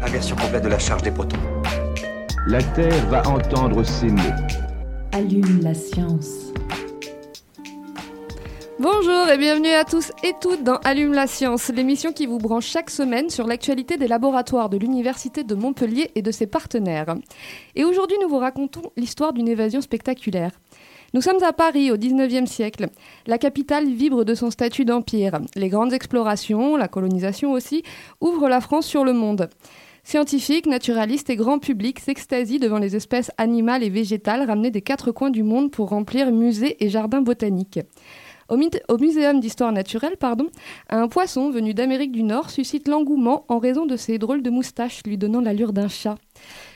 Inversion complète de la charge des protons. La Terre va entendre ces mots. Allume la science. Bonjour et bienvenue à tous et toutes dans Allume la science, l'émission qui vous branche chaque semaine sur l'actualité des laboratoires de l'Université de Montpellier et de ses partenaires. Et aujourd'hui, nous vous racontons l'histoire d'une évasion spectaculaire. Nous sommes à Paris au XIXe siècle. La capitale vibre de son statut d'empire. Les grandes explorations, la colonisation aussi, ouvrent la France sur le monde. Scientifiques, naturalistes et grand public s'extasient devant les espèces animales et végétales ramenées des quatre coins du monde pour remplir musées et jardins botaniques. Au, au Muséum d'histoire naturelle, pardon, un poisson venu d'Amérique du Nord suscite l'engouement en raison de ses drôles de moustaches lui donnant l'allure d'un chat.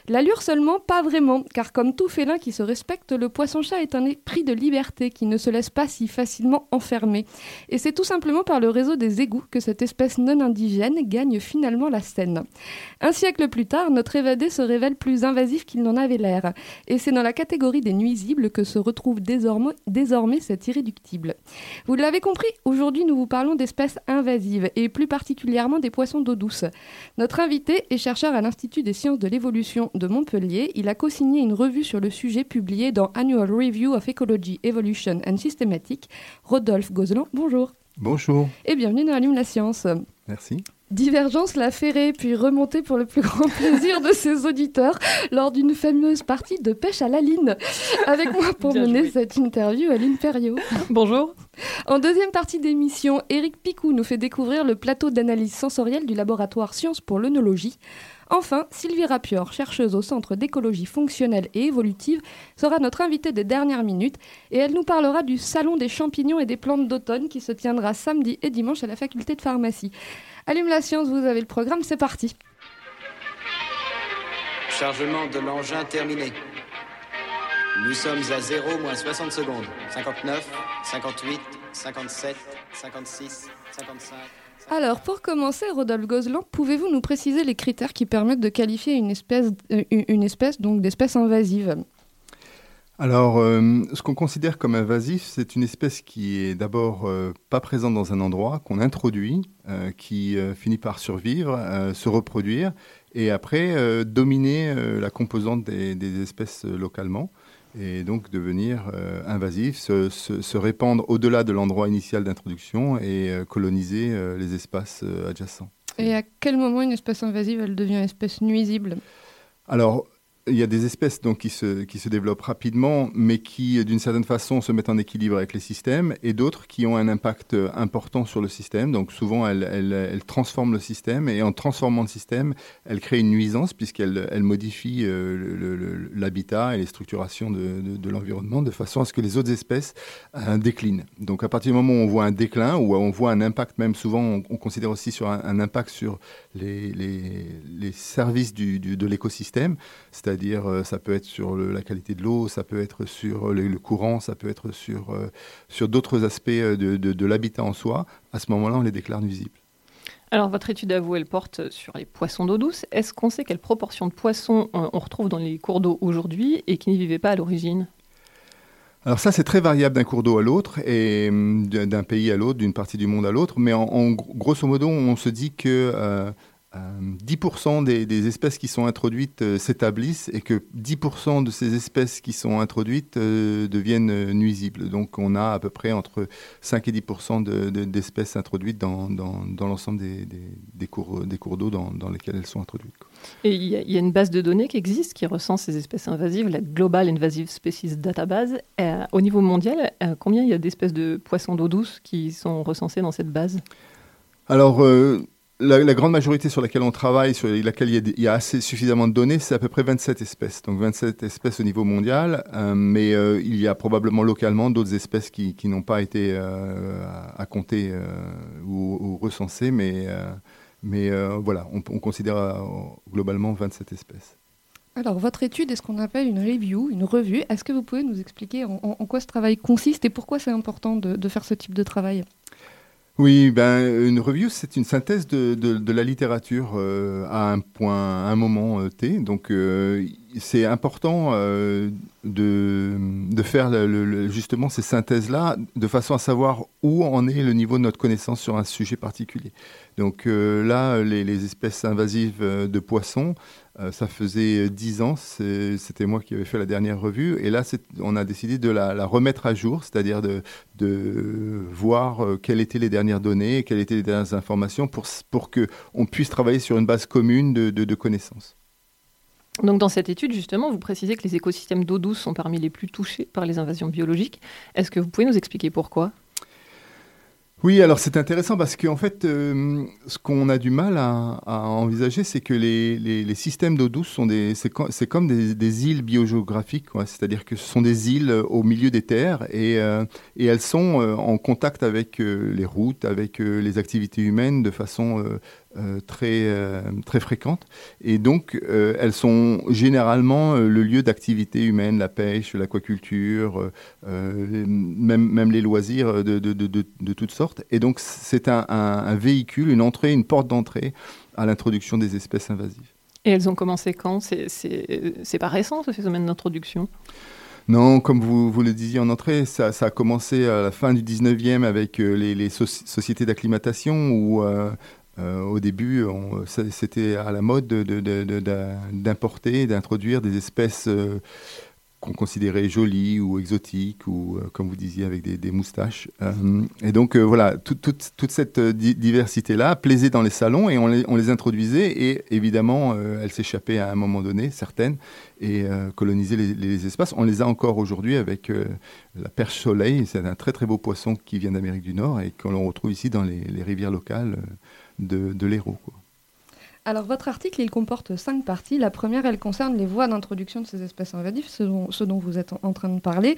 L'allure seulement, pas vraiment, car comme tout félin qui se respecte, le poisson-chat est un esprit de liberté qui ne se laisse pas si facilement enfermer. Et c'est tout simplement par le réseau des égouts que cette espèce non indigène gagne finalement la scène. Un siècle plus tard, notre évadé se révèle plus invasif qu'il n'en avait l'air. Et c'est dans la catégorie des nuisibles que se retrouve désormais, désormais cet irréductible. Vous l'avez compris, aujourd'hui nous vous parlons d'espèces invasives, et plus particulièrement des poissons d'eau douce. Notre invité est chercheur à l'Institut des sciences de l'évolution de Montpellier. Il a co-signé une revue sur le sujet publiée dans Annual Review of Ecology, Evolution and Systematic. Rodolphe Gozlan, bonjour. Bonjour. Et bienvenue dans Allume la science. Merci. Divergence l'a ferré, puis remonté pour le plus grand plaisir de ses auditeurs lors d'une fameuse partie de pêche à la ligne. Avec moi pour Bien mener joué. cette interview, Aline Perriot. Bonjour. En deuxième partie d'émission, Éric Picou nous fait découvrir le plateau d'analyse sensorielle du laboratoire Sciences pour l'œnologie. Enfin, Sylvie Rapior, chercheuse au Centre d'écologie fonctionnelle et évolutive, sera notre invitée des dernières minutes et elle nous parlera du Salon des champignons et des plantes d'automne qui se tiendra samedi et dimanche à la faculté de pharmacie. Allume la science, vous avez le programme, c'est parti. Chargement de l'engin terminé. Nous sommes à 0 moins 60 secondes. 59, 58, 57, 56, 55. Alors, pour commencer, Rodolphe Gozlan, pouvez-vous nous préciser les critères qui permettent de qualifier une espèce, euh, une espèce donc d'espèce invasive? Alors, euh, ce qu'on considère comme invasif, c'est une espèce qui est d'abord euh, pas présente dans un endroit, qu'on introduit, qui finit par survivre, se reproduire, et après dominer la composante des, espèces localement, et donc devenir euh, invasif, se, se- se répandre au-delà de l'endroit initial d'introduction et euh, coloniser euh, les espaces adjacents. Et à quel moment une espèce invasive, elle devient espèce nuisible? Alors, il y a des espèces donc, qui, se, qui se développent rapidement, mais qui, d'une certaine façon, se mettent en équilibre avec les systèmes, et d'autres qui ont un impact euh, important sur le système. Donc, souvent, elles, elles- elles transforment le système, et en transformant le système, elles créent une nuisance, puisqu'elles elles modifient euh, l'habitat et les structurations de, de- l'environnement, de façon à ce que les autres espèces euh, déclinent. Donc, à partir du moment où on voit un déclin, ou on voit un impact, même souvent, on, on considère aussi sur un, impact sur les, les- services du- de l'écosystème, c'est-à-dire euh, ça peut être sur le- la qualité de l'eau, ça peut être sur euh, le, le courant, ça peut être sur, euh, sur d'autres aspects de, de- de l'habitat en soi. À ce moment-là, on les déclare nuisibles. Alors, votre étude à vous, elle porte sur les poissons d'eau douce. Est-ce qu'on sait quelle proportion de poissons on retrouve dans les cours d'eau aujourd'hui et qui n'y vivaient pas à l'origine? Alors ça, c'est très variable d'un cours d'eau à l'autre et hum, d'un pays à l'autre, d'une partie du monde à l'autre. Mais en, en gros- grosso modo, on se dit que euh, 10% des, des espèces qui sont introduites euh, s'établissent et que 10% de ces espèces qui sont introduites euh, deviennent euh, nuisibles. Donc on a à peu près entre 5 et 10% de- de- d'espèces introduites dans, dans- dans l'ensemble des, des- des cours, des cours d'eau dans, dans lesquels elles sont introduites. quoi. Et il y, a- il y a une base de données qui existe qui recense ces espèces invasives, la Global Invasive Species Database. Euh, au niveau mondial, euh, combien il y a d'espèces de poissons d'eau douce qui sont recensées dans cette base? Alors, euh, la, grande majorité sur laquelle on travaille, sur laquelle il y a, suffisamment de données, c'est à peu près 27 espèces. Donc 27 espèces au niveau mondial, euh, mais euh, il y a probablement localement d'autres espèces qui, n'ont pas été euh, à, compter euh, ou, recensées, mais, Mais voilà, on, considère globalement 27 espèces. Alors, votre étude est ce qu'on appelle une review, une revue. Est-ce que vous pouvez nous expliquer en, quoi ce travail consiste et pourquoi c'est important de, faire ce type de travail? Oui, ben, une review, c'est une synthèse de, de, la littérature à un point, à un moment T. Donc, c'est important euh, de, de, faire justement ces synthèses-là de façon à savoir où en est le niveau de notre connaissance sur un sujet particulier. Donc euh, là, les, espèces invasives euh, de poissons, ça faisait dix ans, c'était moi qui avais fait la dernière revue, et là, on a décidé de la, remettre à jour, c'est-à-dire de, voir quelles étaient les dernières données, quelles étaient les dernières informations pour, pour qu'on puisse travailler sur une base commune de, de connaissances. Donc dans cette étude, justement, vous précisez que les écosystèmes d'eau douce sont parmi les plus touchés par les invasions biologiques. Est-ce que vous pouvez nous expliquer pourquoi? Oui, alors c'est intéressant parce qu'en fait, euh, ce qu'on a du mal à, envisager, c'est que les, systèmes d'eau douce sont des, c'est, comme des, îles biogéographiques, c'est-à-dire que ce sont des îles au milieu des terres et, euh, et elles sont euh, en contact avec les routes, avec les activités humaines de façon euh, très, euh, très fréquentes. Et donc, euh, elles sont généralement le lieu d'activité humaine, la pêche, l'aquaculture, même, même les loisirs de, de, de, de toutes sortes. Et donc, c'est un, un, véhicule, une entrée, une porte d'entrée à l'introduction des espèces invasives. Et elles ont commencé quand? C'est pas récent ce phénomène d'introduction? Non, comme vous, vous, le disiez en entrée, ça, ça, a commencé à la fin du 19e avec les, les sociétés d'acclimatation où euh, au début, c'était à la mode d'importer, d'introduire des espèces euh, qu'on considérait jolies ou exotiques, ou euh, comme vous disiez, avec des, moustaches. et donc voilà, toute cette diversité-là plaisait dans les salons et on les, introduisait. Et évidemment, elles s'échappaient à un moment donné, certaines, et colonisaient les, espaces. On les a encore aujourd'hui avec la perche soleil. C'est un très très beau poisson qui vient d'Amérique du Nord et qu'on retrouve ici dans les rivières locales de, l'héros. Alors votre article, il comporte cinq parties. La première, elle concerne les voies d'introduction de ces espèces invasives, ce dont, vous êtes en train de parler.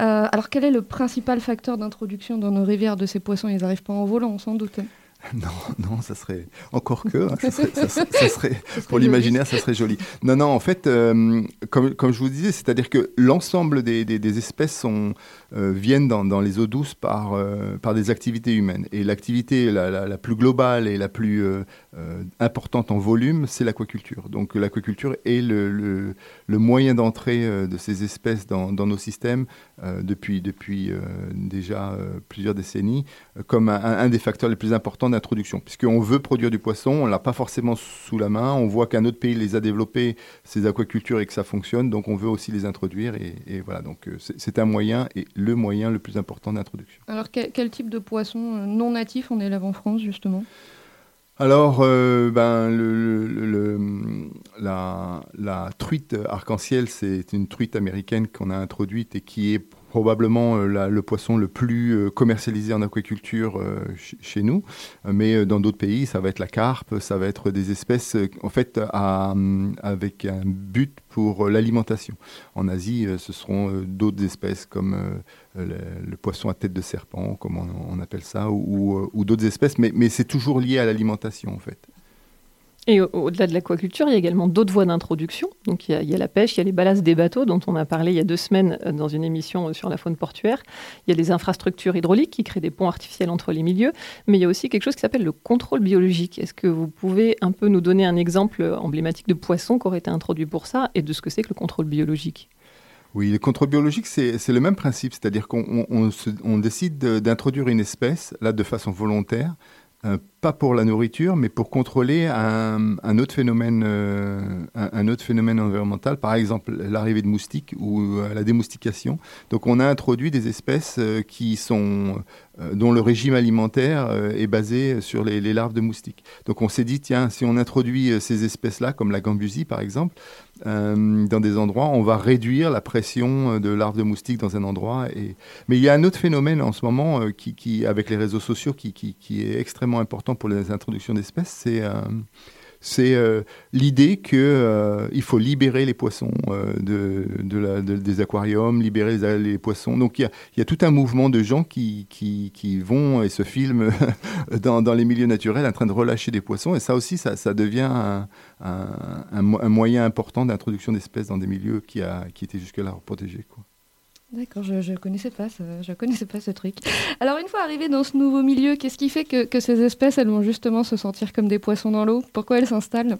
Euh, alors quel est le principal facteur d'introduction dans nos rivières de ces poissons? Ils n'arrivent pas en volant, sans doute. Non, non, ça serait encore que, hein, ça, serait, pour l'imaginaire, ça serait joli. Non, non, en fait, euh, comme, comme, je vous disais, c'est-à-dire que l'ensemble des, des, espèces sont, euh, viennent dans, les eaux douces par, euh, par des activités humaines. Et l'activité la, la, plus globale et la plus importante en volume, c'est l'aquaculture. Donc l'aquaculture est le, le, le moyen d'entrée de ces espèces dans, nos systèmes depuis, depuis déjà plusieurs décennies, comme un, des facteurs les plus importants d'introduction, puisqu'on veut produire du poisson, on l'a pas forcément sous la main, on voit qu'un autre pays les a développés, ces aquacultures, et que ça fonctionne, donc on veut aussi les introduire, et, voilà, donc euh, c'est un moyen, le moyen le plus important d'introduction. Alors quel, type de poisson euh, non natif on élève en France, justement? Alors, euh, ben, le, la, la, truite arc-en-ciel, c'est une truite américaine qu'on a introduite et qui est probablement euh, le poisson le plus euh, commercialisé en aquaculture euh, chez nous. Mais dans d'autres pays, ça va être la carpe, ça va être des espèces en fait avec un but pour l'alimentation. En Asie, ce seront d'autres espèces comme le, poisson à tête de serpent, comme on, appelle ça, ou, d'autres espèces, mais, mais c'est toujours lié à l'alimentation en fait. Et au-delà de l'aquaculture, il y a également d'autres voies d'introduction. Donc il y, a, la pêche, il y a les ballasts des bateaux dont on a parlé il y a deux semaines euh, dans une émission euh, sur la faune portuaire. Il y a les infrastructures hydrauliques qui créent des ponts artificiels entre les milieux. Mais il y a aussi quelque chose qui s'appelle le contrôle biologique. Est-ce que vous pouvez un peu nous donner un exemple emblématique de poisson qui aurait été introduit pour ça et de ce que c'est que le contrôle biologique? Oui, le contrôle biologique, c'est le même principe, c'est-à-dire qu'on on, décide d'introduire une espèce, là, de façon volontaire, euh, pas pour la nourriture, mais pour contrôler un, autre phénomène, euh, un, autre phénomène environnemental, par exemple l'arrivée de moustiques ou euh, la démoustication. Donc, on a introduit des espèces qui sont, dont le régime alimentaire est basé sur les, larves de moustiques. Donc, on s'est dit, tiens, si on introduit ces espèces-là, comme la gambusie par exemple, dans des endroits, on va réduire la pression de larves de moustiques dans un endroit. Mais il y a un autre phénomène en ce moment qui, avec les réseaux sociaux qui, est extrêmement important pour les introductions d'espèces, c'est euh, c'est euh, l'idée qu'il euh, faut libérer les poissons euh, de, des aquariums, libérer les, poissons. Donc il y a, tout un mouvement de gens qui, qui, vont et se filment dans, les milieux naturels en train de relâcher des poissons. Et ça aussi, ça, devient un, un, un mo- un moyen important d'introduction d'espèces dans des milieux qui, a, qui étaient jusque-là protégés. D'accord, je ne connaissais, pas je connaissais pas ce truc. Alors, une fois arrivées dans ce nouveau milieu, qu'est-ce qui fait que, que ces espèces, elles vont justement se sentir comme des poissons dans l'eau? Pourquoi elles s'installent?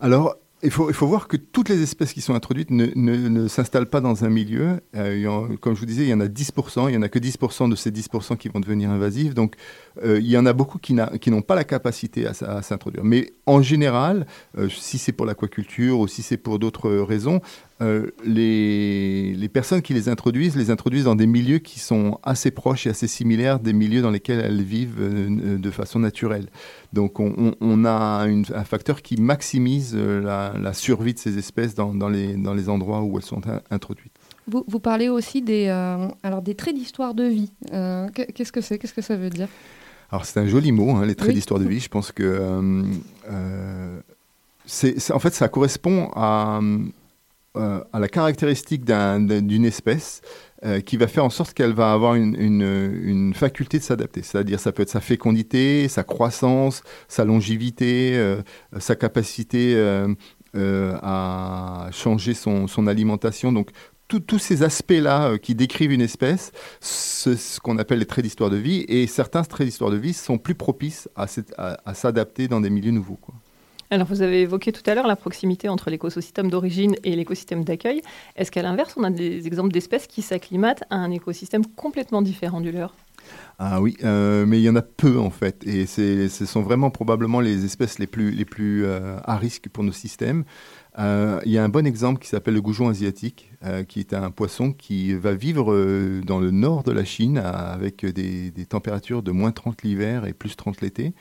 Alors, il faut, voir que toutes les espèces qui sont introduites ne, s'installent pas dans un milieu. Euh, comme je vous disais, il y en a 10%, il n'y en a que 10% de ces 10% qui vont devenir invasives. Donc, euh, il y en a beaucoup qui, n'ont pas la capacité à, s'introduire. Mais en général, euh, si c'est pour l'aquaculture ou si c'est pour d'autres raisons, les, personnes qui les introduisent les introduisent dans des milieux qui sont assez proches et assez similaires des milieux dans lesquels elles vivent de façon naturelle. Donc on, a une- un facteur qui maximise euh, la, la survie de ces espèces dans, dans les, dans les endroits où elles sont in- introduites. vous, vous parlez aussi des, euh, alors des traits d'histoire de vie. Euh, que- qu'est-ce que c'est? Qu'est-ce que ça veut dire? Alors c'est un joli mot, hein, les traits Oui. d'histoire de vie. Je pense que euh, en fait ça correspond à, à la caractéristique d'un- d'un- d'une espèce euh, qui va faire en sorte qu'elle va avoir une, faculté de s'adapter. C'est-à-dire ça peut être sa fécondité, sa croissance, sa longévité, euh, sa capacité euh, à changer son, alimentation. Donc tous- ces aspects-là qui décrivent une espèce, c'est ce qu'on appelle les traits d'histoire de vie, et certains traits d'histoire de vie sont plus propices à, s'adapter dans des milieux nouveaux. Alors, vous avez évoqué tout à l'heure la proximité entre l'écosystème d'origine et l'écosystème d'accueil. Est-ce qu'à l'inverse, on a des exemples d'espèces qui s'acclimatent à un écosystème complètement différent du leur? Ah oui, euh, mais il y en a peu en fait, et ce sont vraiment probablement les espèces les plus, euh, à risque pour nos systèmes. Euh, il y a un bon exemple qui s'appelle le goujon asiatique, qui est un poisson qui va vivre dans le nord de la Chine avec des températures de moins 30 l'hiver et plus 30 l'été,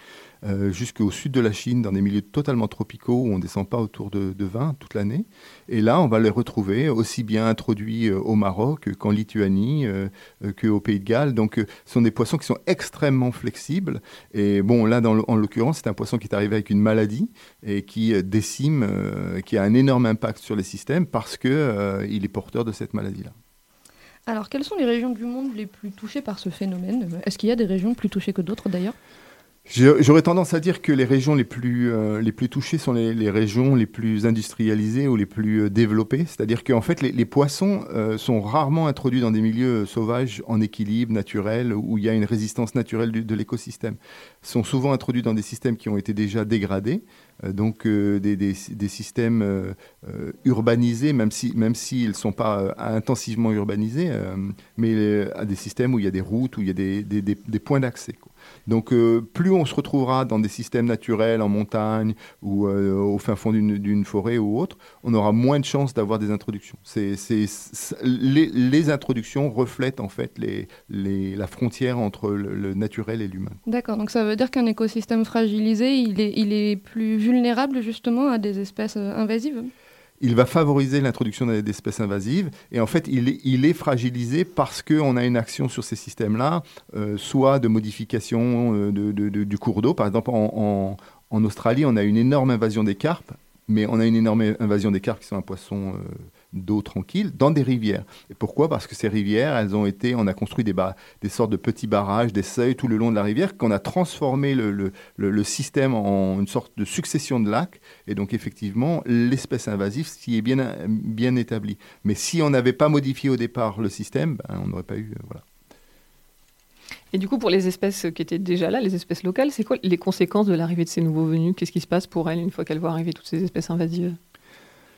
euh, jusqu'au sud de la Chine, dans des milieux totalement tropicaux où on ne descend pas autour de, de 20 toute l'année. Et là, on va les retrouver aussi bien introduits euh, au Maroc qu'en Lituanie, euh, qu'au Pays de Galles. Donc, ce sont des poissons qui sont extrêmement flexibles. Et bon, là, dans en l'occurrence, c'est un poisson qui est arrivé avec une maladie et qui décime, qui a un énorme impact sur les systèmes parce que euh, il est porteur de cette maladie-là. Alors, quelles sont les régions du monde les plus touchées par ce phénomène? Est-ce qu'il y a des régions plus touchées que d'autres d'ailleurs? J'aurais tendance à dire que les régions les plus, euh, les plus touchées sont les, les régions les plus industrialisées ou les plus euh, développées. C'est-à-dire qu'en fait, les, poissons euh, sont rarement introduits dans des milieux sauvages en équilibre naturel où il y a une résistance naturelle de l'écosystème. Ils sont souvent introduits dans des systèmes qui ont été déjà dégradés, donc des, des- des systèmes urbanisés, même s'ils si, même s'ils ne sont pas intensivement urbanisés, mais à des systèmes où il y a des routes, où il y a des, des- points d'accès. Donc euh, plus on se retrouvera dans des systèmes naturels, en montagne ou euh, au fin fond d'une forêt ou autre, on aura moins de chances d'avoir des introductions. Les, introductions reflètent en fait la frontière entre le, naturel et l'humain. D'accord, donc ça veut dire qu'un écosystème fragilisé, il est, il est plus vulnérable justement à des espèces euh, invasives? Il va favoriser l'introduction d'espèces invasives. Et en fait, il est, il est fragilisé parce qu'on a une action sur ces systèmes-là, euh, soit de modification euh, du cours d'eau. Par exemple, en Australie, on a une énorme invasion des carpes, mais on a une énorme invasion des carpes qui sont un poisson euh, d'eau tranquille dans des rivières. Et pourquoi? Parce que ces rivières, elles ont été, on a construit des, des sortes de petits barrages, des seuils tout le long de la rivière, qu'on a transformé le- le système en une sorte de succession de lacs. Et donc, effectivement, l'espèce invasive s'y est bien, bien établie. Mais si on n'avait pas modifié au départ le système, ben, on n'aurait pas eu. euh, voilà. Et du coup, pour les espèces qui étaient déjà là, les espèces locales, c'est quoi les conséquences de l'arrivée de ces nouveaux venus? Qu'est-ce qui se passe pour elles une fois qu'elles voient arriver toutes ces espèces invasives?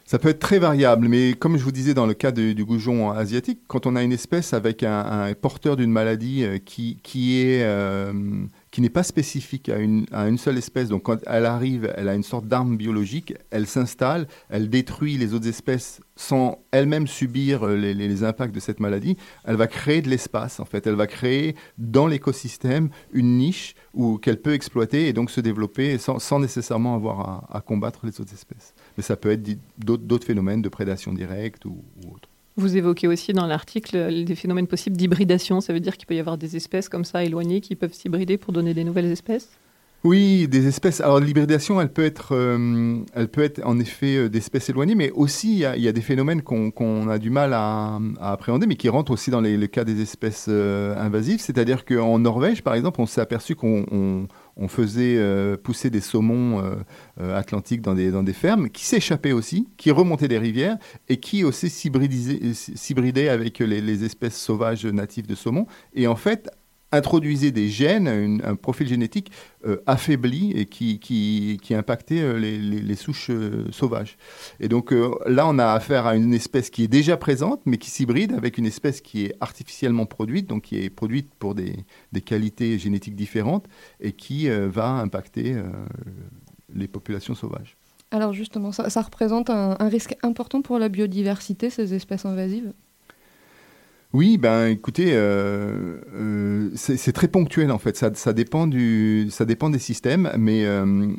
Ça peut être très variable, mais comme je vous disais dans le cas du goujon asiatique, quand on a une espèce avec un, porteur d'une maladie euh, qui, qui est euh, qui n'est pas spécifique à une, à une seule espèce, donc quand elle arrive, elle a une sorte d'arme biologique, elle s'installe, elle détruit les autres espèces sans elle-même subir euh, les, impacts de cette maladie, elle va créer de l'espace en fait, elle va créer dans l'écosystème une niche qu'elle peut exploiter et donc se développer sans, sans nécessairement avoir à combattre les autres espèces. Mais ça peut être d'autres phénomènes de prédation directe ou, ou autre. Vous évoquez aussi dans l'article euh, des phénomènes possibles d'hybridation. Ça veut dire qu'il peut y avoir des espèces comme ça éloignées qui peuvent s'hybrider pour donner des nouvelles espèces? Oui, des espèces. Alors l'hybridation, elle peut être, euh, elle peut être en effet euh, d'espèces éloignées, mais aussi il y a, il y a des phénomènes qu'on a du mal à, à appréhender, mais qui rentrent aussi dans les, le cas des espèces euh, invasives. C'est-à-dire qu'en Norvège, par exemple, on s'est aperçu qu'on on, faisait euh, pousser des saumons euh, euh, atlantiques dans des, fermes, qui s'échappaient aussi, qui remontaient des rivières et qui aussi s'hybridaient avec les, les espèces sauvages natives de saumon. Et en fait, introduisait des gènes, une- un profil génétique euh, affaibli et qui, qui, qui impactait euh, les, les- souches euh, sauvages. Et donc là, on a affaire à une espèce qui est déjà présente, mais qui s'hybride avec une espèce qui est artificiellement produite, donc qui est produite pour des, des qualités génétiques différentes et qui va impacter les populations sauvages. Alors justement, ça, représente un risque important pour la biodiversité, ces espèces invasives? Oui, ben écoutez, euh, euh, c'est très ponctuel en fait. Ça, dépend des systèmes, mais euh,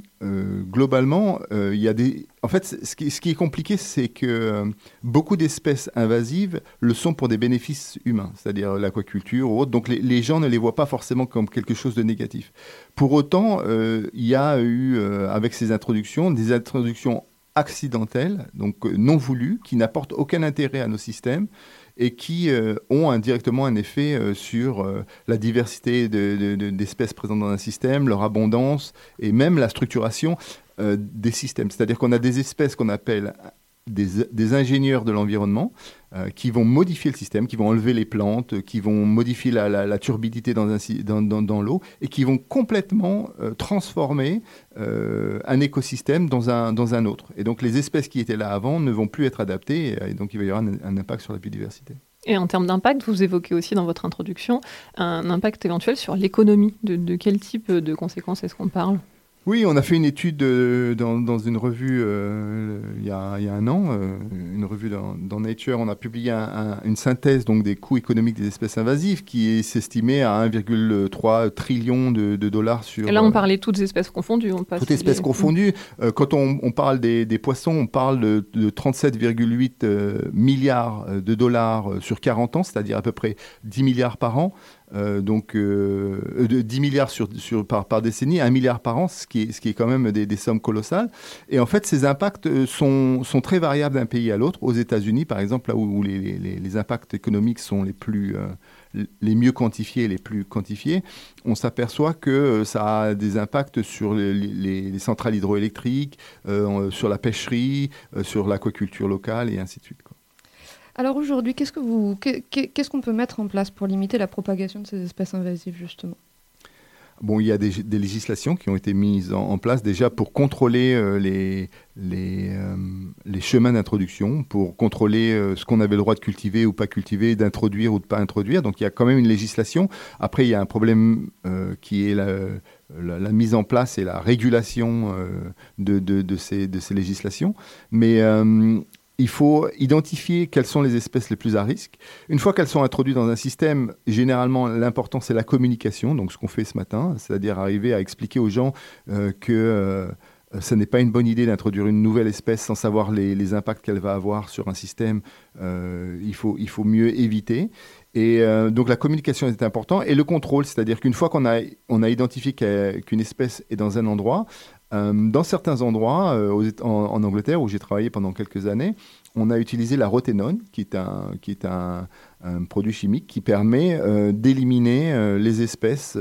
globalement, il y a des. En fait, ce qui, est compliqué, c'est que beaucoup d'espèces invasives le sont pour des bénéfices humains, c'est-à-dire l'aquaculture ou autre. Donc les, gens ne les voient pas forcément comme quelque chose de négatif. Pour autant, il y a eu avec ces introductions des introductions accidentelles, donc non voulues, qui n'apportent aucun intérêt à nos systèmes et qui euh, ont indirectement un effet euh, sur euh, la diversité de- de- de- d'espèces présentes dans un système, leur abondance et même la structuration des systèmes. C'est-à-dire qu'on a des espèces qu'on appelle des ingénieurs de l'environnement euh, qui vont modifier le système, qui vont enlever les plantes, qui vont modifier la, turbidité dans, l'eau et qui vont complètement euh, transformer euh, un écosystème dans un, autre. Et donc les espèces qui étaient là avant ne vont plus être adaptées et, donc il va y avoir un, un impact sur la biodiversité. Et en termes d'impact, vous évoquez aussi dans votre introduction un impact éventuel sur l'économie. De, de quel type de conséquences est-ce qu'on parle? Oui, on a fait une étude euh, dans, dans une revue euh, il, y a, il y a un an, euh, une revue dans, dans Nature. On a publié un- un- une synthèse donc, des coûts économiques des espèces invasives qui s'estimait à 1,3 trillion de, de dollars sur. Et là, on parlait toutes espèces confondues. On toutes espèces les- confondues. Quand on, on parle des, des poissons, on parle de, de 37,8 euh, milliards de dollars sur 40 ans, c'est-à-dire à peu près 10 milliards par an. Euh, donc euh, euh, de 10 milliards sur, par, décennie, 1 milliard par an, ce qui est, quand même des, sommes colossales. Et en fait, ces impacts euh, sont, très variables d'un pays à l'autre. Aux États-Unis, par exemple, là où, les, impacts économiques sont les plus les mieux quantifiés, les plus quantifiés, on s'aperçoit que ça a des impacts sur les, les- les centrales hydroélectriques, sur la pêcherie, sur l'aquaculture locale et ainsi de suite. Alors aujourd'hui, qu'est-ce qu'on peut mettre en place pour limiter la propagation de ces espèces invasives justement? Bon, il y a des, législations qui ont été mises en, place déjà pour contrôler euh, les, les, euh, les chemins d'introduction, pour contrôler euh, ce qu'on avait le droit de cultiver ou pas cultiver, d'introduire ou de pas introduire. Donc il y a quand même une législation. Après, il y a un problème qui est la, mise en place et la régulation de, de- de ces, de ces législations. Mais il faut identifier quelles sont les espèces les plus à risque. Une fois qu'elles sont introduites dans un système, généralement, l'important, c'est la communication, donc ce qu'on fait ce matin, c'est-à-dire arriver à expliquer aux gens euh, que euh, ce n'est pas une bonne idée d'introduire une nouvelle espèce sans savoir les, impacts qu'elle va avoir sur un système. Euh, il, faut, il faut mieux éviter. Et euh, donc la communication est importante. Et le contrôle, c'est-à-dire qu'une fois qu'on a, on a identifié qu'une espèce est dans un endroit, euh, dans certains endroits, euh, en, Angleterre, où j'ai travaillé pendant quelques années, on a utilisé la roténone, qui est un, qui est un, produit chimique qui permet d'éliminer les espèces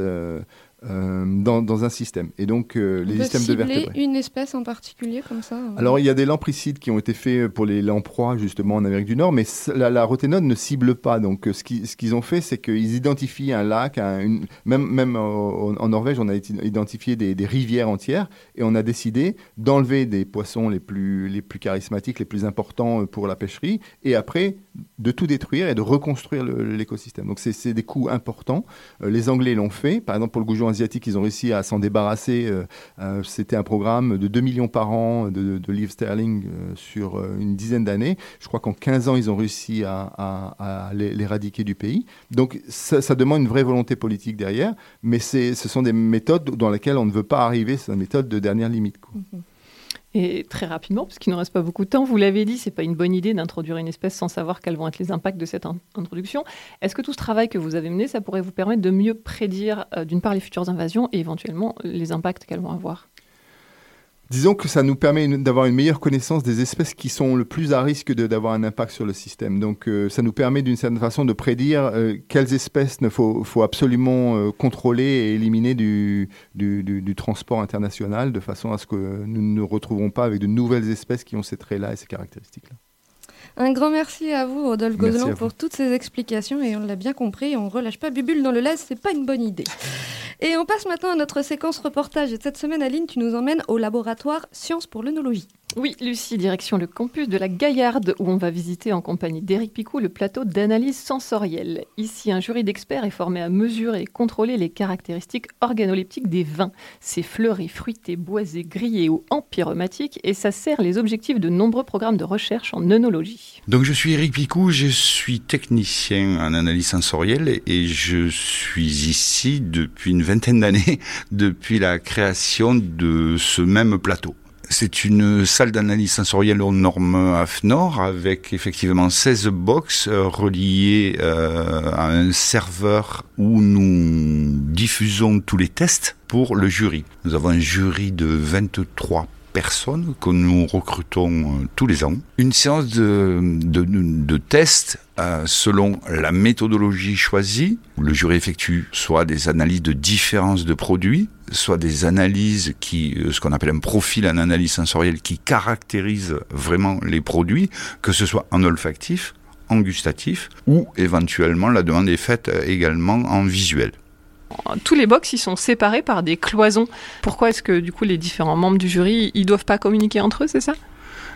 euh, dans, dans un système. Et donc, euh, les systèmes de vertébrés. une espèce en particulier comme ça euh Alors, il y a des lampricides qui ont été faits pour les lamproies, justement, en Amérique du Nord, mais la, la roténone ne cible pas. Donc, ce qui- ce qu'ils ont fait, c'est qu'ils identifient un lac, un- une- même, même en, en Norvège, on a identifié des, des rivières entières, et on a décidé d'enlever des poissons les plus, les plus charismatiques, les plus importants pour la pêcherie, et après, de tout détruire et de reconstruire l'écosystème. Donc, c'est des coûts importants. Les Anglais l'ont fait. Par exemple, pour le goujon asiatique, ils ont réussi à s'en débarrasser. euh, euh, C'était un programme de 2 millions par an de, livres sterling euh, sur une dizaine d'années. Je crois qu'en 15 ans, ils ont réussi à, à- à l'é- l'éradiquer du pays. Donc, ça, demande une vraie volonté politique derrière, mais ce sont des méthodes dans lesquelles on ne veut pas arriver. C'est une méthode de dernière limite. quoi. Et très rapidement, puisqu'il ne reste pas beaucoup de temps, vous l'avez dit, c'est pas une bonne idée d'introduire une espèce sans savoir quels vont être les impacts de cette in- introduction. Est-ce que tout ce travail que vous avez mené, ça pourrait vous permettre de mieux prédire, euh, d'une part, les futures invasions et éventuellement les impacts qu'elles vont avoir? Disons que ça nous permet d'avoir une meilleure connaissance des espèces qui sont le plus à risque d'avoir un impact sur le système. Donc euh, ça nous permet d'une certaine façon de prédire euh, quelles espèces il faut, absolument euh, contrôler et éliminer du transport international de façon à ce que nous ne nous retrouvons pas avec de nouvelles espèces qui ont ces traits-là et ces caractéristiques-là. Un grand merci à vous, Rodolphe Gozlan, pour toutes ces explications. Et on l'a bien compris, on relâche pas Bubule dans le lait, c'est pas une bonne idée. Et on passe maintenant à notre séquence reportage. Et cette semaine, Aline, tu nous emmènes au laboratoire Sciences pour l'œnologie. Oui, Lucie, direction le campus de la Gaillarde, où on va visiter en compagnie d'Éric Picou le plateau d'analyse sensorielle. Ici, un jury d'experts est formé à mesurer et contrôler les caractéristiques organoleptiques des vins. C'est fleuris, fruités, boisés, grillés ou empyromatiques, et ça sert les objectifs de nombreux programmes de recherche en œnologie. Donc je suis Eric Picou, je suis technicien en analyse sensorielle et je suis ici depuis une vingtaine d'années, depuis la création de ce même plateau. C'est une salle d'analyse sensorielle aux normes AFNOR avec effectivement 16 box euh, reliées euh, à un serveur où nous diffusons tous les tests pour le jury. Nous avons un jury de 23 personnes que nous recrutons euh, tous les ans. Une séance de, de, tests euh, selon la méthodologie choisie. Le jury effectue soit des analyses de différence de produits, soit des analyses qui, euh, ce qu'on appelle un profil en analyse sensorielle qui caractérise vraiment les produits, que ce soit en olfactif, en gustatif, ou éventuellement la demande est faite également en visuel. Tous les box, ils sont séparés par des cloisons. Pourquoi est-ce que du coup les différents membres du jury, ils doivent pas communiquer entre eux, c'est ça?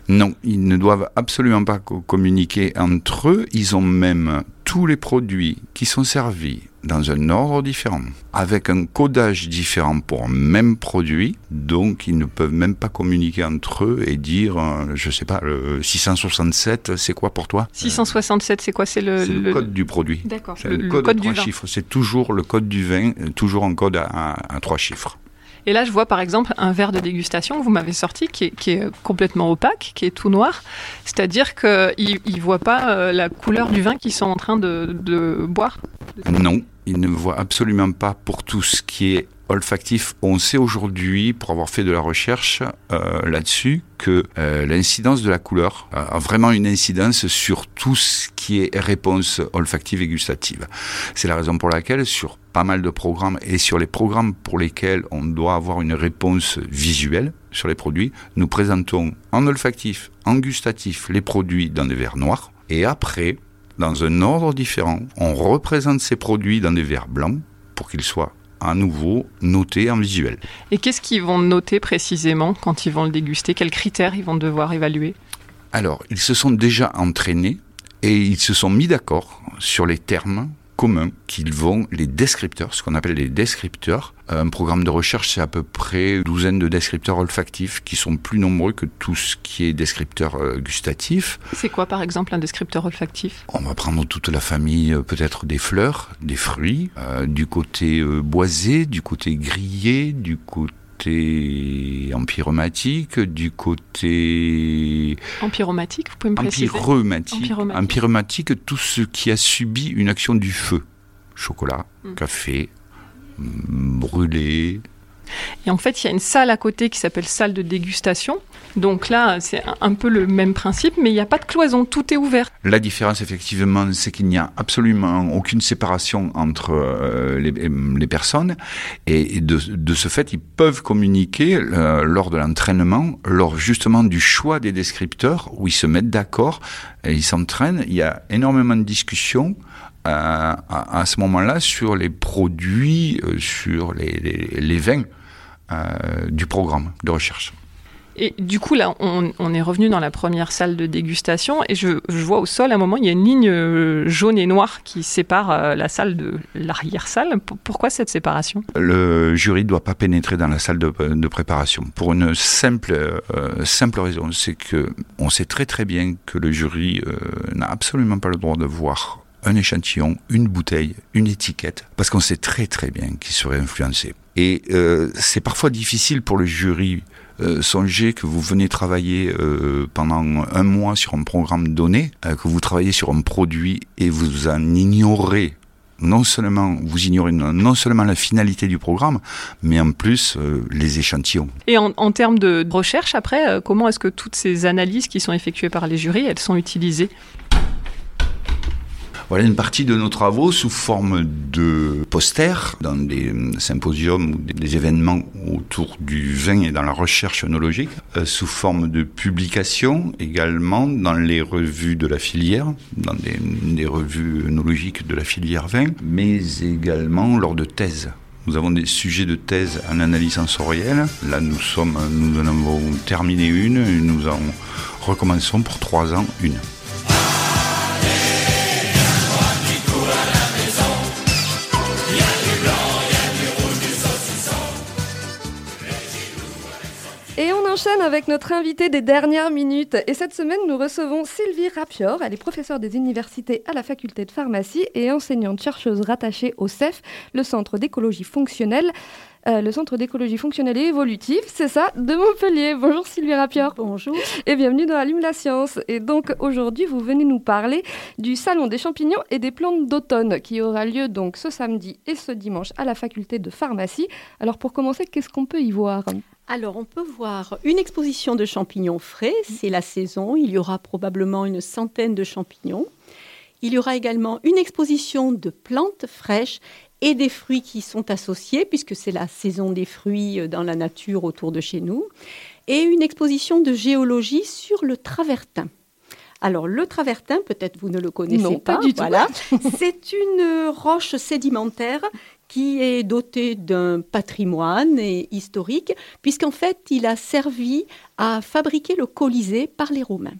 Non, ils ne doivent absolument pas co- communiquer entre eux. Ils ont même tous les produits qui sont servis dans un ordre différent, avec un codage différent pour un même produit. Donc, ils ne peuvent même pas communiquer entre eux et dire, euh, je sais pas, le 667, c'est quoi pour toi? 667, c'est quoi? C'est le, C'est le le- code du produit. D'accord, C'est le, le, code, du trois vin. chiffres. C'est toujours le code du vin, euh, toujours en code à, à- à trois chiffres. Et là, je vois par exemple un verre de dégustation que vous m'avez sorti qui est, complètement opaque, qui est tout noir. C'est-à-dire qu'ils ne voient pas euh, la couleur du vin qu'ils sont en train de, de boire? Non, ils ne voient absolument pas pour tout ce qui est olfactif. On sait aujourd'hui, pour avoir fait de la recherche euh, là-dessus, que euh, l'incidence de la couleur a vraiment une incidence sur tout ce qui est réponse olfactive et gustative. C'est la raison pour laquelle sur pas mal de programmes et sur les programmes pour lesquels on doit avoir une réponse visuelle sur les produits, nous présentons en olfactif, en gustatif les produits dans des verres noirs et après dans un ordre différent. On représente ces produits dans des verres blancs pour qu'ils soient à nouveau notés en visuel. Et qu'est-ce qu'ils vont noter précisément quand ils vont le déguster? Quels critères ils vont devoir évaluer? Alors, ils se sont déjà entraînés et ils se sont mis d'accord sur les termes communs qu'ils vont, les descripteurs, ce qu'on appelle les descripteurs. Un programme de recherche, c'est à peu près une douzaine de descripteurs olfactifs qui sont plus nombreux que tout ce qui est descripteur euh, gustatif. C'est quoi par exemple un descripteur olfactif? On va prendre toute la famille, euh, peut-être des fleurs, des fruits, euh, du côté euh, boisé, du côté grillé, du côté empyromatique, du côté Empyromatique, vous pouvez me préciser? empyromatique. Empyromatique. Empyromatique, tout ce qui a subi une action du feu. Chocolat, Mm. café, mm, brûlé, Et en fait, il y a une salle à côté qui s'appelle salle de dégustation. Donc là, c'est un- peu le même principe, mais il n'y a pas de cloison, tout est ouvert. La différence, effectivement, c'est qu'il n'y a absolument aucune séparation entre euh, les, les personnes. Et, de, ce fait, ils peuvent communiquer euh, lors de l'entraînement, lors justement du choix des descripteurs, où ils se mettent d'accord ils s'entraînent. Il y a énormément de discussions. euh, à, ce moment-là, sur les produits, euh, sur les, vins euh, du programme de recherche. Et du coup, là, on, on est revenu dans la première salle de dégustation et je, je vois au sol, à un moment, il y a une ligne euh, jaune et noire qui sépare euh, la salle de l'arrière-salle. Pourquoi cette séparation? Le jury ne doit pas pénétrer dans la salle de, de préparation pour une simple, euh, simple raison, c'est que on sait très très bien que le jury euh, n'a absolument pas le droit de voir un échantillon, une bouteille, une étiquette, parce qu'on sait très très bien qu'il serait influencé. Et euh, c'est parfois difficile pour le jury Euh, songez que vous venez travailler euh, pendant un mois sur un programme donné, euh, que vous travaillez sur un produit et vous en ignorez non seulement vous ignorez non, seulement la finalité du programme, mais en plus les échantillons. Et en, termes de recherche, après, comment est-ce que toutes ces analyses qui sont effectuées par les jurys, elles sont utilisées? Voilà une partie de nos travaux sous forme de posters dans des euh, symposiums ou des, événements autour du vin et dans la recherche œnologique, euh, sous forme de publications également dans les revues de la filière, dans des, des revues œnologiques de la filière vin, mais également lors de thèses. Nous avons des sujets de thèse en analyse sensorielle. Là, nous sommes, nous en avons terminé une et nous en recommençons pour trois ans une. Enchaîne avec notre invité des dernières minutes. Et cette semaine, nous recevons Sylvie Rapior. Elle est professeure des universités à la faculté de pharmacie et enseignante chercheuse rattachée au CEF, le Centre d'écologie fonctionnelle. euh, le Centre d'écologie fonctionnelle et évolutive, c'est ça, de Montpellier. Bonjour Sylvie Rapior. Bonjour. Et bienvenue dans Allume la science. Et donc aujourd'hui, vous venez nous parler du Salon des champignons et des plantes d'automne qui aura lieu donc ce samedi et ce dimanche à la faculté de pharmacie. Alors pour commencer, qu'est-ce qu'on peut y voir? Alors, on peut voir une exposition de champignons frais. C'est la saison. Il y aura probablement une centaine de champignons. Il y aura également une exposition de plantes fraîches et des fruits qui sont associés, puisque c'est la saison des fruits euh, dans la nature autour de chez nous. Et une exposition de géologie sur le travertin. Alors, le travertin, peut-être vous ne le connaissez Non, pas du tout. Voilà. c'est une roche sédimentaire qui est doté d'un patrimoine historique, puisqu'en fait, il a servi à fabriquer le Colisée par les Romains.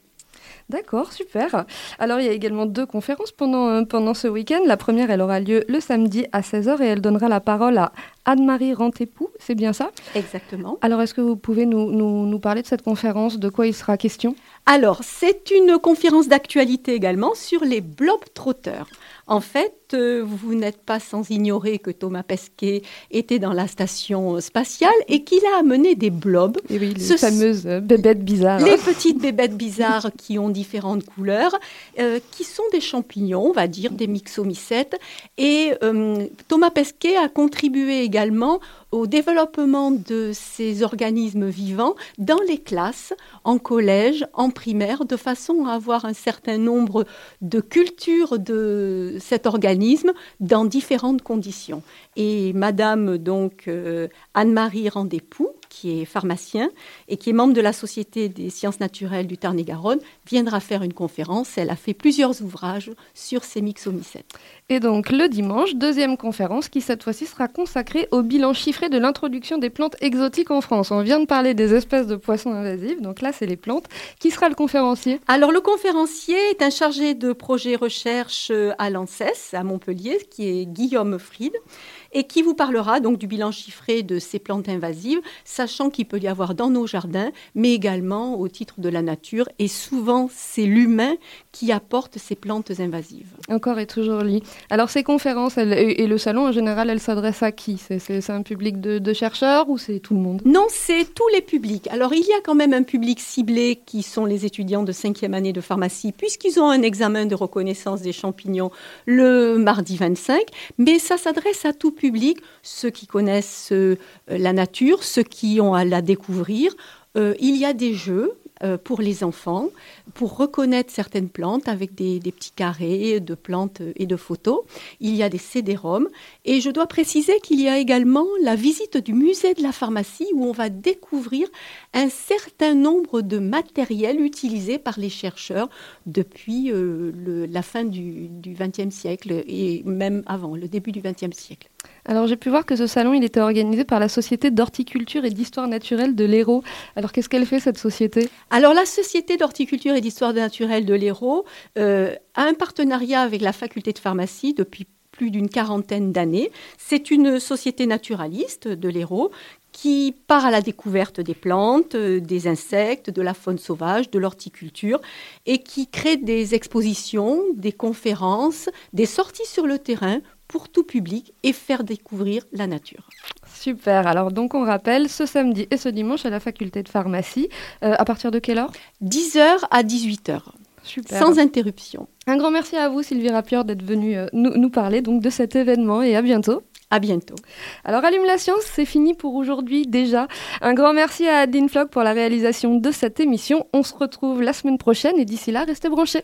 D'accord, super. Alors, il y a également deux conférences pendant, euh, pendant ce week-end. La première, elle aura lieu le samedi à 16h et elle donnera la parole à Anne-Marie Rantépou, c'est bien ça? Exactement. Alors, est-ce que vous pouvez nous, nous, nous parler de cette conférence? De quoi il sera question? Alors, c'est une conférence d'actualité également sur les globetrotters. En fait, euh, vous n'êtes pas sans ignorer que Thomas Pesquet était dans la station spatiale et qu'il a amené des blobs. Et oui, les Ce- fameuses euh, bébêtes bizarres. Les petites bébêtes bizarres qui ont différentes couleurs, euh, qui sont des champignons, on va dire, des myxomycètes. Et euh, Thomas Pesquet a contribué également au développement de ces organismes vivants dans les classes, en collège, en primaire, de façon à avoir un certain nombre de cultures de cet organisme dans différentes conditions. Et Madame donc euh, Anne-Marie Randépou, qui est pharmacien et qui est membre de la Société des sciences naturelles du Tarn-et-Garonne, viendra faire une conférence. Elle a fait plusieurs ouvrages sur ces myxomycètes. Et donc, le dimanche, deuxième conférence qui, cette fois-ci, sera consacrée au bilan chiffré de l'introduction des plantes exotiques en France. On vient de parler des espèces de poissons invasives, donc là, c'est les plantes. Qui sera le conférencier? Alors, le conférencier est un chargé de projet recherche euh, à l'ANSES, à Montpellier, qui est Guillaume Fried, et qui vous parlera donc du bilan chiffré de ces plantes invasives, sachant qu'il peut y avoir dans nos jardins, mais également au titre de la nature, et souvent, c'est l'humain qui apporte ces plantes invasives. Encore et toujours lui. Alors, ces conférences elles- et, et le salon, en général, elles s'adressent à qui? C'est un public de, de chercheurs ou c'est tout le monde? Non, c'est tous les publics. Alors, il y a quand même un public ciblé qui sont les étudiants de cinquième année de pharmacie, puisqu'ils ont un examen de reconnaissance des champignons le mardi 25. Mais ça s'adresse à tout public, ceux qui connaissent euh, la nature, ceux qui ont à la découvrir. Euh, il y a des jeux euh, pour les enfants, pour reconnaître certaines plantes avec des, petits carrés de plantes et de photos. Il y a des CD-ROM. Et je dois préciser qu'il y a également la visite du musée de la pharmacie où on va découvrir un certain nombre de matériels utilisés par les chercheurs depuis la fin du XXe siècle et même avant, le début du XXe siècle. Alors, j'ai pu voir que ce salon, il était organisé par la Société d'horticulture et d'histoire naturelle de l'Hérault. Alors, qu'est-ce qu'elle fait, cette société? Alors, la Société d'horticulture et d'histoire naturelle de l'Hérault euh, a un partenariat avec la faculté de pharmacie depuis plus d'une quarantaine d'années. C'est une société naturaliste de l'Hérault qui part à la découverte des plantes, euh, des insectes, de la faune sauvage, de l'horticulture, et qui crée des expositions, des conférences, des sorties sur le terrain pour tout public et faire découvrir la nature. Super. Alors donc on rappelle ce samedi et ce dimanche à la faculté de pharmacie. Euh, à partir de quelle heure? 10h à 18h. Super. Sans interruption. Un grand merci à vous Sylvie Rapieur d'être venue euh, nous, nous parler donc de cet événement et à bientôt. À bientôt. Alors, Allume la science, c'est fini pour aujourd'hui déjà. Un grand merci à Adeline Flock pour la réalisation de cette émission. On se retrouve la semaine prochaine et d'ici là, restez branchés.